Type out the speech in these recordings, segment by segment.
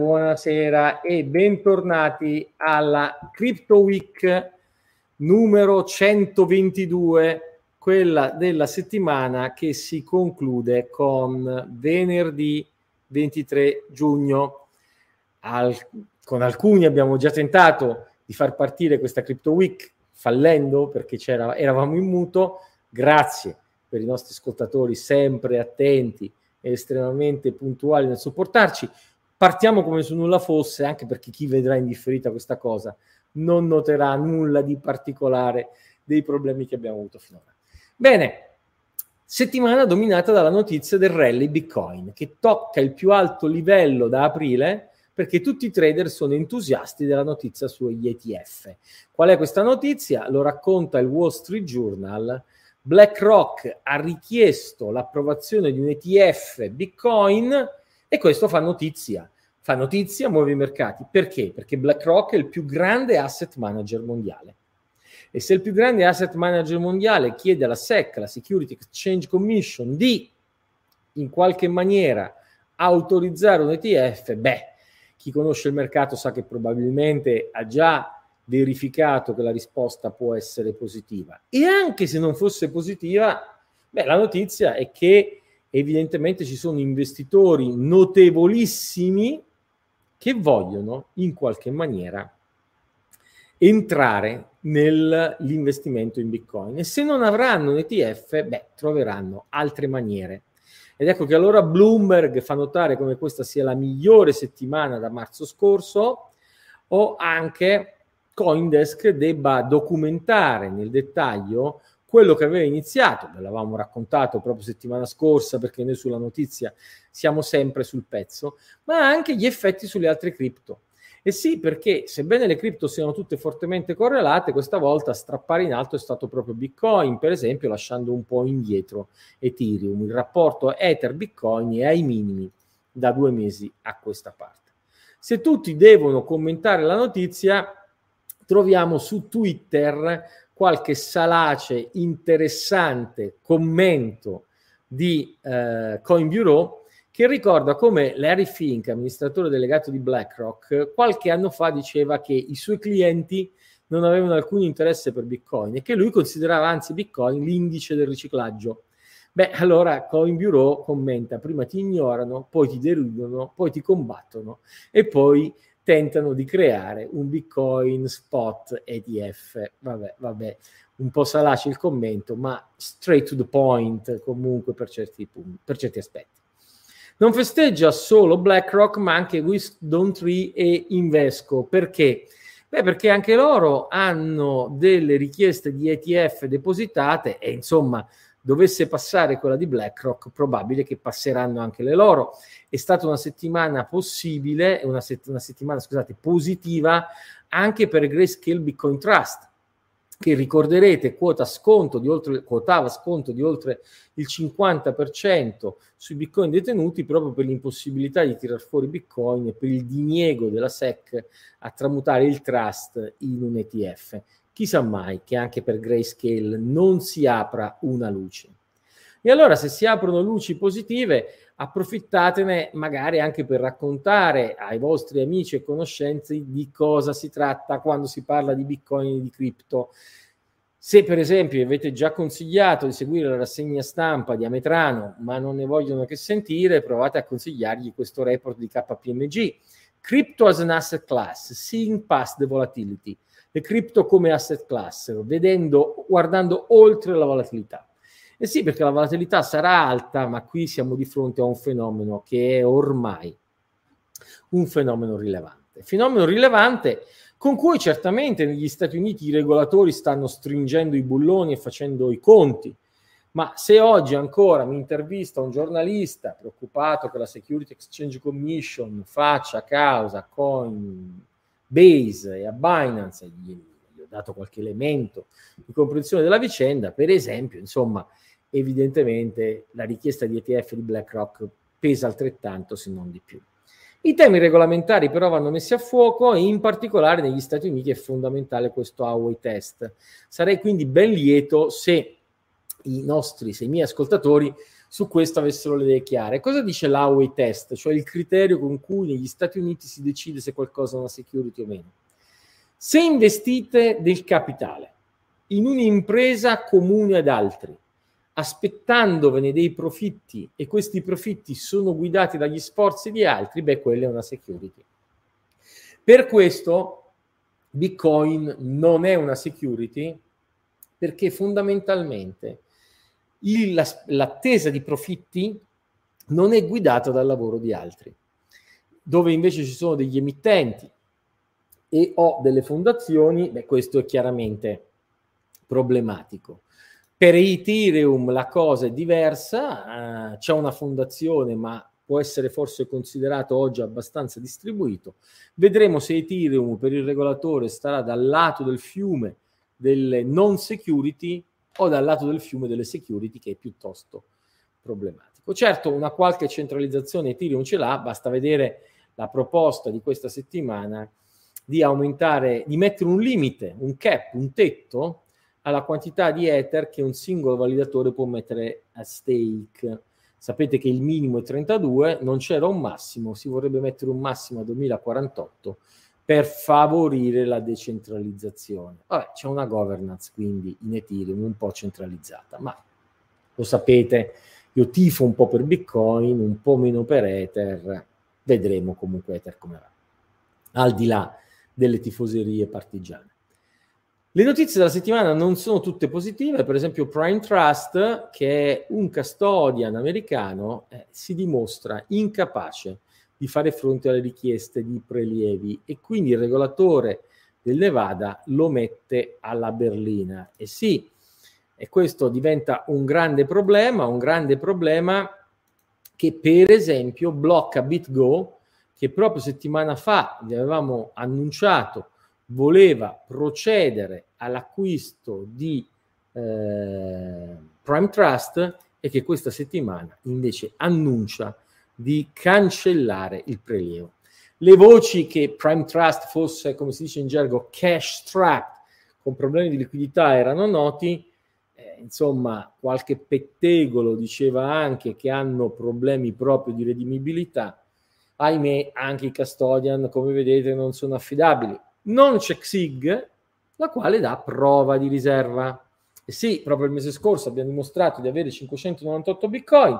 buonasera e bentornati alla Crypto Week numero 122, quella della settimana che si conclude con venerdì 23 giugno. Al, con alcuni abbiamo già tentato di far partire questa Crypto Week fallendo perché eravamo in muto. Grazie per i nostri ascoltatori sempre attenti e estremamente puntuali nel sopportarci. Partiamo come se nulla fosse, anche perché chi vedrà in differita questa cosa non noterà nulla di particolare dei problemi che abbiamo avuto finora. Bene, settimana dominata dalla notizia del rally Bitcoin, che tocca il più alto livello da aprile perché tutti i trader sono entusiasti della notizia sugli ETF. Qual è questa notizia? Lo racconta il Wall Street Journal BlackRock ha richiesto l'approvazione di un ETF Bitcoin e questo fa notizia. Fa notizia, muove i mercati. Perché? Perché BlackRock è il più grande asset manager mondiale. E se il più grande asset manager mondiale chiede alla SEC, la Security Exchange Commission, di in qualche maniera autorizzare un ETF, beh, chi conosce il mercato sa che probabilmente ha già verificato che la risposta può essere positiva. E anche se non fosse positiva, beh, la notizia è che evidentemente ci sono investitori notevolissimi che vogliono in qualche maniera entrare nell'investimento in Bitcoin e se non avranno un ETF, beh, troveranno altre maniere. Ed ecco che allora Bloomberg fa notare come questa sia la migliore settimana da marzo scorso o anche Coindesk debba documentare nel dettaglio quello che aveva iniziato, ve l'avevamo raccontato proprio settimana scorsa perché noi sulla notizia siamo sempre sul pezzo, ma anche gli effetti sulle altre cripto. E sì, perché sebbene le cripto siano tutte fortemente correlate, questa volta strappare in alto è stato proprio Bitcoin, per esempio, lasciando un po' indietro Ethereum. Il rapporto Ether-Bitcoin è ai minimi da due mesi a questa parte. Se tutti devono commentare la notizia, troviamo su Twitter qualche salace interessante commento di eh, Coin Bureau che ricorda come Larry Fink, amministratore delegato di BlackRock, qualche anno fa diceva che i suoi clienti non avevano alcun interesse per Bitcoin e che lui considerava anzi Bitcoin l'indice del riciclaggio. Beh, allora Coin Bureau commenta, prima ti ignorano, poi ti deridono, poi ti combattono e poi tentano di creare un Bitcoin spot ETF. Vabbè, vabbè, un po' salace il commento, ma straight to the point comunque per certi, punti, per certi aspetti. Non festeggia solo BlackRock, ma anche Wisdom Tree e Invesco. Perché? Beh, perché anche loro hanno delle richieste di ETF depositate e insomma dovesse passare quella di BlackRock, probabile che passeranno anche le loro. È stata una settimana possibile, una, set- una settimana, scusate, positiva anche per Grayscale Bitcoin Trust, che ricorderete quota sconto di oltre, quotava sconto di oltre il 50% sui bitcoin detenuti proprio per l'impossibilità di tirar fuori bitcoin e per il diniego della SEC a tramutare il trust in un ETF chissà mai che anche per Grayscale non si apra una luce. E allora se si aprono luci positive, approfittatene magari anche per raccontare ai vostri amici e conoscenze di cosa si tratta quando si parla di Bitcoin e di cripto. Se per esempio avete già consigliato di seguire la rassegna stampa di Ametrano, ma non ne vogliono che sentire, provate a consigliargli questo report di KPMG. Crypto as an asset class, seeing past the volatility le cripto come asset class, vedendo, guardando oltre la volatilità. E sì, perché la volatilità sarà alta, ma qui siamo di fronte a un fenomeno che è ormai un fenomeno rilevante. Fenomeno rilevante con cui certamente negli Stati Uniti i regolatori stanno stringendo i bulloni e facendo i conti. Ma se oggi ancora mi intervista un giornalista preoccupato che la Security Exchange Commission faccia causa con Base e a Binance, gli, gli ho dato qualche elemento di comprensione della vicenda, per esempio, insomma, evidentemente la richiesta di ETF di BlackRock pesa altrettanto, se non di più. I temi regolamentari però vanno messi a fuoco e in particolare negli Stati Uniti è fondamentale questo Huawei test. Sarei quindi ben lieto se i nostri, se i miei ascoltatori su questo avessero le idee chiare. Cosa dice l'Huawei test, cioè il criterio con cui negli Stati Uniti si decide se qualcosa è una security o meno? Se investite del capitale in un'impresa comune ad altri, aspettandovene dei profitti e questi profitti sono guidati dagli sforzi di altri, beh, quella è una security. Per questo Bitcoin non è una security perché fondamentalmente il, la, l'attesa di profitti non è guidata dal lavoro di altri, dove invece ci sono degli emittenti e o delle fondazioni, beh, questo è chiaramente problematico. Per Ethereum la cosa è diversa, eh, c'è una fondazione ma può essere forse considerato oggi abbastanza distribuito. Vedremo se Ethereum per il regolatore starà dal lato del fiume delle non security o dal lato del fiume delle security che è piuttosto problematico. Certo, una qualche centralizzazione Ethereum ce l'ha, basta vedere la proposta di questa settimana di aumentare, di mettere un limite, un cap, un tetto alla quantità di Ether che un singolo validatore può mettere a stake. Sapete che il minimo è 32, non c'era un massimo, si vorrebbe mettere un massimo a 2048 per favorire la decentralizzazione. Vabbè, c'è una governance quindi in Ethereum un po' centralizzata, ma lo sapete, io tifo un po' per Bitcoin, un po' meno per Ether, vedremo comunque Ether come va, al di là delle tifoserie partigiane. Le notizie della settimana non sono tutte positive, per esempio Prime Trust, che è un custodian americano, eh, si dimostra incapace di fare fronte alle richieste di prelievi e quindi il regolatore del Nevada lo mette alla berlina. E sì, e questo diventa un grande problema, un grande problema che per esempio blocca BitGo, che proprio settimana fa vi avevamo annunciato voleva procedere all'acquisto di eh, Prime Trust e che questa settimana invece annuncia di cancellare il prelievo. Le voci che Prime Trust fosse, come si dice in gergo, cash strapped, con problemi di liquidità erano noti, eh, insomma qualche pettegolo diceva anche che hanno problemi proprio di redimibilità, ahimè anche i custodian come vedete non sono affidabili non c'è XIG, la quale dà prova di riserva. E sì, proprio il mese scorso abbiamo dimostrato di avere 598 bitcoin,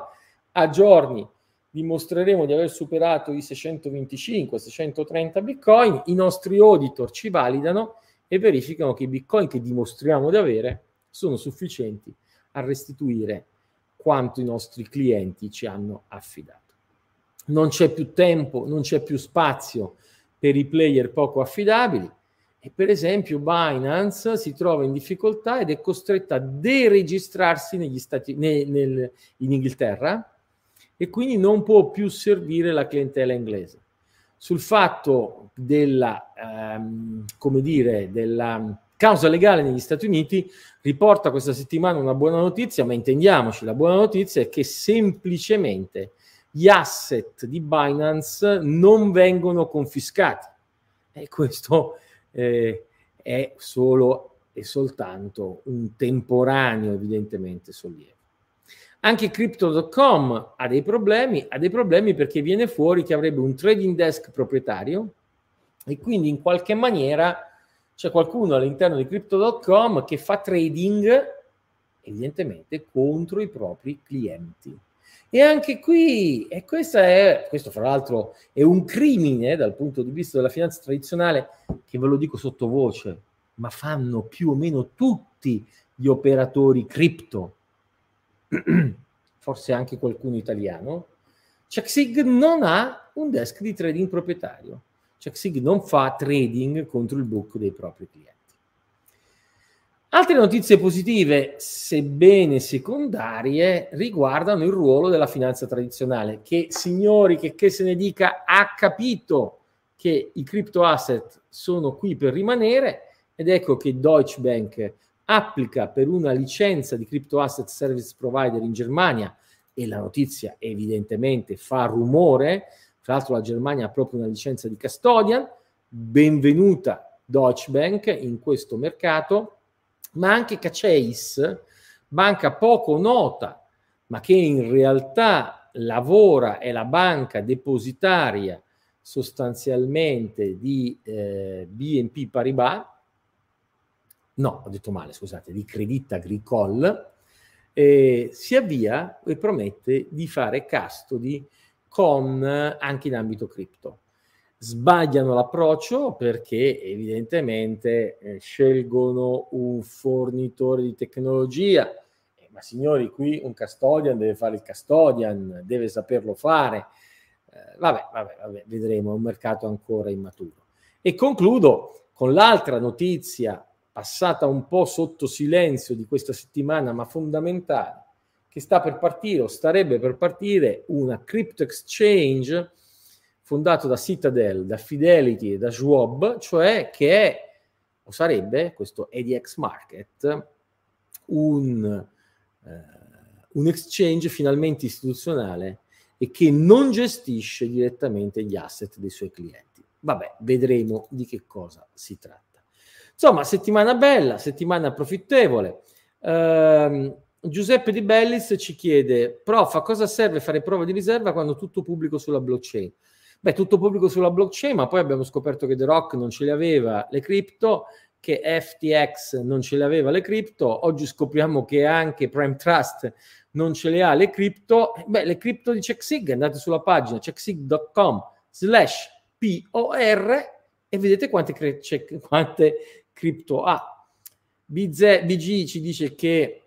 a giorni dimostreremo di aver superato i 625-630 bitcoin, i nostri auditor ci validano e verificano che i bitcoin che dimostriamo di avere sono sufficienti a restituire quanto i nostri clienti ci hanno affidato. Non c'è più tempo, non c'è più spazio per i player poco affidabili e per esempio Binance si trova in difficoltà ed è costretta a deregistrarsi negli Stati, nel, nel, in Inghilterra e quindi non può più servire la clientela inglese. Sul fatto della, ehm, come dire, della causa legale negli Stati Uniti riporta questa settimana una buona notizia, ma intendiamoci, la buona notizia è che semplicemente gli asset di Binance non vengono confiscati. E questo eh, è solo e soltanto un temporaneo, evidentemente, sollievo. Anche Crypto.com ha dei problemi, ha dei problemi perché viene fuori che avrebbe un trading desk proprietario e quindi in qualche maniera c'è qualcuno all'interno di Crypto.com che fa trading evidentemente contro i propri clienti. E anche qui, e è, questo fra l'altro è un crimine dal punto di vista della finanza tradizionale, che ve lo dico sottovoce, ma fanno più o meno tutti gli operatori cripto, forse anche qualcuno italiano. CheckSig non ha un desk di trading proprietario. CheckSig non fa trading contro il book dei propri clienti. Altre notizie positive, sebbene secondarie, riguardano il ruolo della finanza tradizionale, che signori, che, che se ne dica, ha capito che i crypto asset sono qui per rimanere ed ecco che Deutsche Bank applica per una licenza di crypto asset service provider in Germania e la notizia evidentemente fa rumore, tra l'altro la Germania ha proprio una licenza di custodian, benvenuta Deutsche Bank in questo mercato ma anche Chase, banca poco nota ma che in realtà lavora, è la banca depositaria sostanzialmente di eh, BNP Paribas, no, ho detto male, scusate, di Credit Agricole, eh, si avvia e promette di fare custody con anche in ambito cripto. Sbagliano l'approccio perché evidentemente eh, scelgono un fornitore di tecnologia, eh, ma signori, qui un custodian deve fare il custodian, deve saperlo fare. Eh, vabbè, vabbè, vabbè, vedremo, è un mercato ancora immaturo. E concludo con l'altra notizia passata un po' sotto silenzio di questa settimana, ma fondamentale, che sta per partire o starebbe per partire una crypto exchange fondato da Citadel, da Fidelity e da Schwab, cioè che è o sarebbe questo ADX Market un, eh, un exchange finalmente istituzionale e che non gestisce direttamente gli asset dei suoi clienti. Vabbè, vedremo di che cosa si tratta. Insomma, settimana bella, settimana profittevole. Uh, Giuseppe Di Bellis ci chiede, prof, a cosa serve fare prova di riserva quando tutto pubblico sulla blockchain? Beh, tutto pubblico sulla blockchain, ma poi abbiamo scoperto che The Rock non ce le aveva le cripto, che FTX non ce le aveva le cripto, oggi scopriamo che anche Prime Trust non ce le ha le cripto. Beh, le cripto di CheckSig, andate sulla pagina checksig.com slash POR e vedete quante, cre- quante cripto ha. BZ, BG ci dice che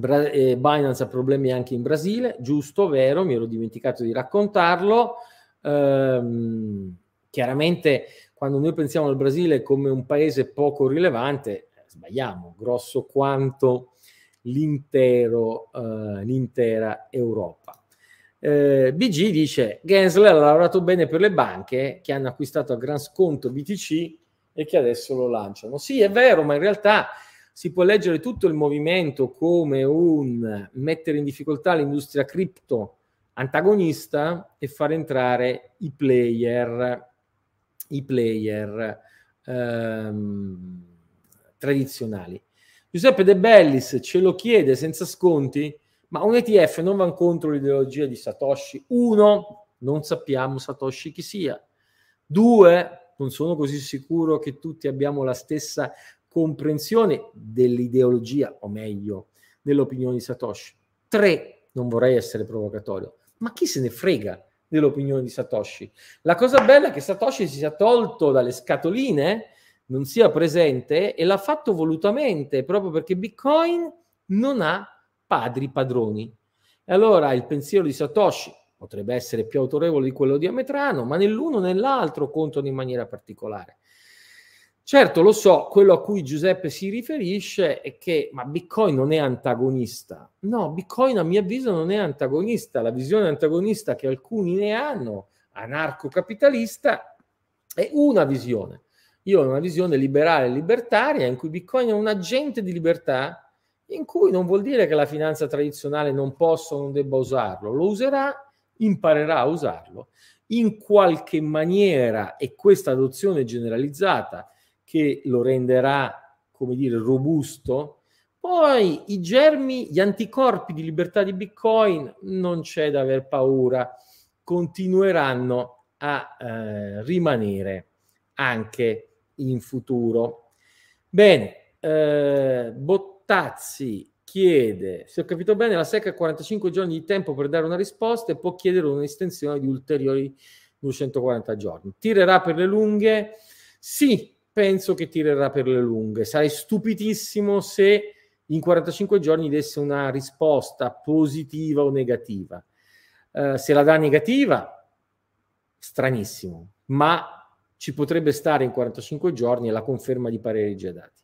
eh, Binance ha problemi anche in Brasile, giusto, vero, mi ero dimenticato di raccontarlo. Ehm, chiaramente quando noi pensiamo al Brasile come un paese poco rilevante, sbagliamo, grosso quanto l'intero, eh, l'intera Europa. Eh, BG dice Gensler ha lavorato bene per le banche che hanno acquistato a gran sconto BTC e che adesso lo lanciano. Sì, è vero, ma in realtà si può leggere tutto il movimento come un mettere in difficoltà l'industria cripto antagonista e far entrare i player, i player ehm, tradizionali. Giuseppe De Bellis ce lo chiede senza sconti, ma un ETF non va contro l'ideologia di Satoshi. Uno, non sappiamo Satoshi chi sia. Due, non sono così sicuro che tutti abbiamo la stessa comprensione dell'ideologia, o meglio, dell'opinione di Satoshi. Tre, non vorrei essere provocatorio, ma chi se ne frega dell'opinione di Satoshi? La cosa bella è che Satoshi si sia tolto dalle scatoline, non sia presente e l'ha fatto volutamente, proprio perché Bitcoin non ha padri padroni. E allora il pensiero di Satoshi, potrebbe essere più autorevole di quello di Ametrano, ma nell'uno e nell'altro contano in maniera particolare. Certo, lo so, quello a cui Giuseppe si riferisce è che ma Bitcoin non è antagonista. No, Bitcoin a mio avviso non è antagonista. La visione antagonista che alcuni ne hanno, anarcocapitalista, è una visione. Io ho una visione liberale e libertaria in cui Bitcoin è un agente di libertà in cui non vuol dire che la finanza tradizionale non possa o non debba usarlo, lo userà imparerà a usarlo in qualche maniera e questa adozione generalizzata che lo renderà, come dire, robusto, poi i germi, gli anticorpi di libertà di Bitcoin non c'è da aver paura, continueranno a eh, rimanere anche in futuro. Bene, eh, Bottazzi chiede, se ho capito bene, la SEC ha 45 giorni di tempo per dare una risposta e può chiedere un'estensione di ulteriori 240 giorni. Tirerà per le lunghe? Sì, penso che tirerà per le lunghe. Sarei stupidissimo se in 45 giorni desse una risposta positiva o negativa. Uh, se la dà negativa, stranissimo, ma ci potrebbe stare in 45 giorni la conferma di pareri già dati.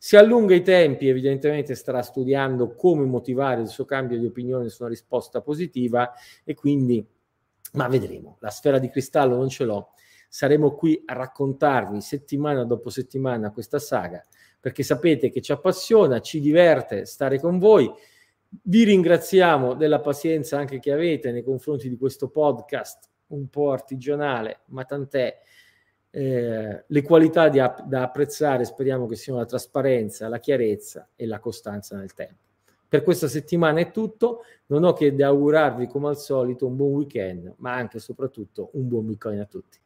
Si allunga i tempi, evidentemente starà studiando come motivare il suo cambio di opinione su una risposta positiva e quindi, ma vedremo, la sfera di cristallo non ce l'ho. Saremo qui a raccontarvi settimana dopo settimana questa saga perché sapete che ci appassiona, ci diverte stare con voi. Vi ringraziamo della pazienza anche che avete nei confronti di questo podcast un po' artigianale, ma tant'è eh, le qualità app- da apprezzare speriamo che siano la trasparenza, la chiarezza e la costanza nel tempo. Per questa settimana è tutto, non ho che augurarvi come al solito un buon weekend, ma anche e soprattutto un buon Bitcoin a tutti.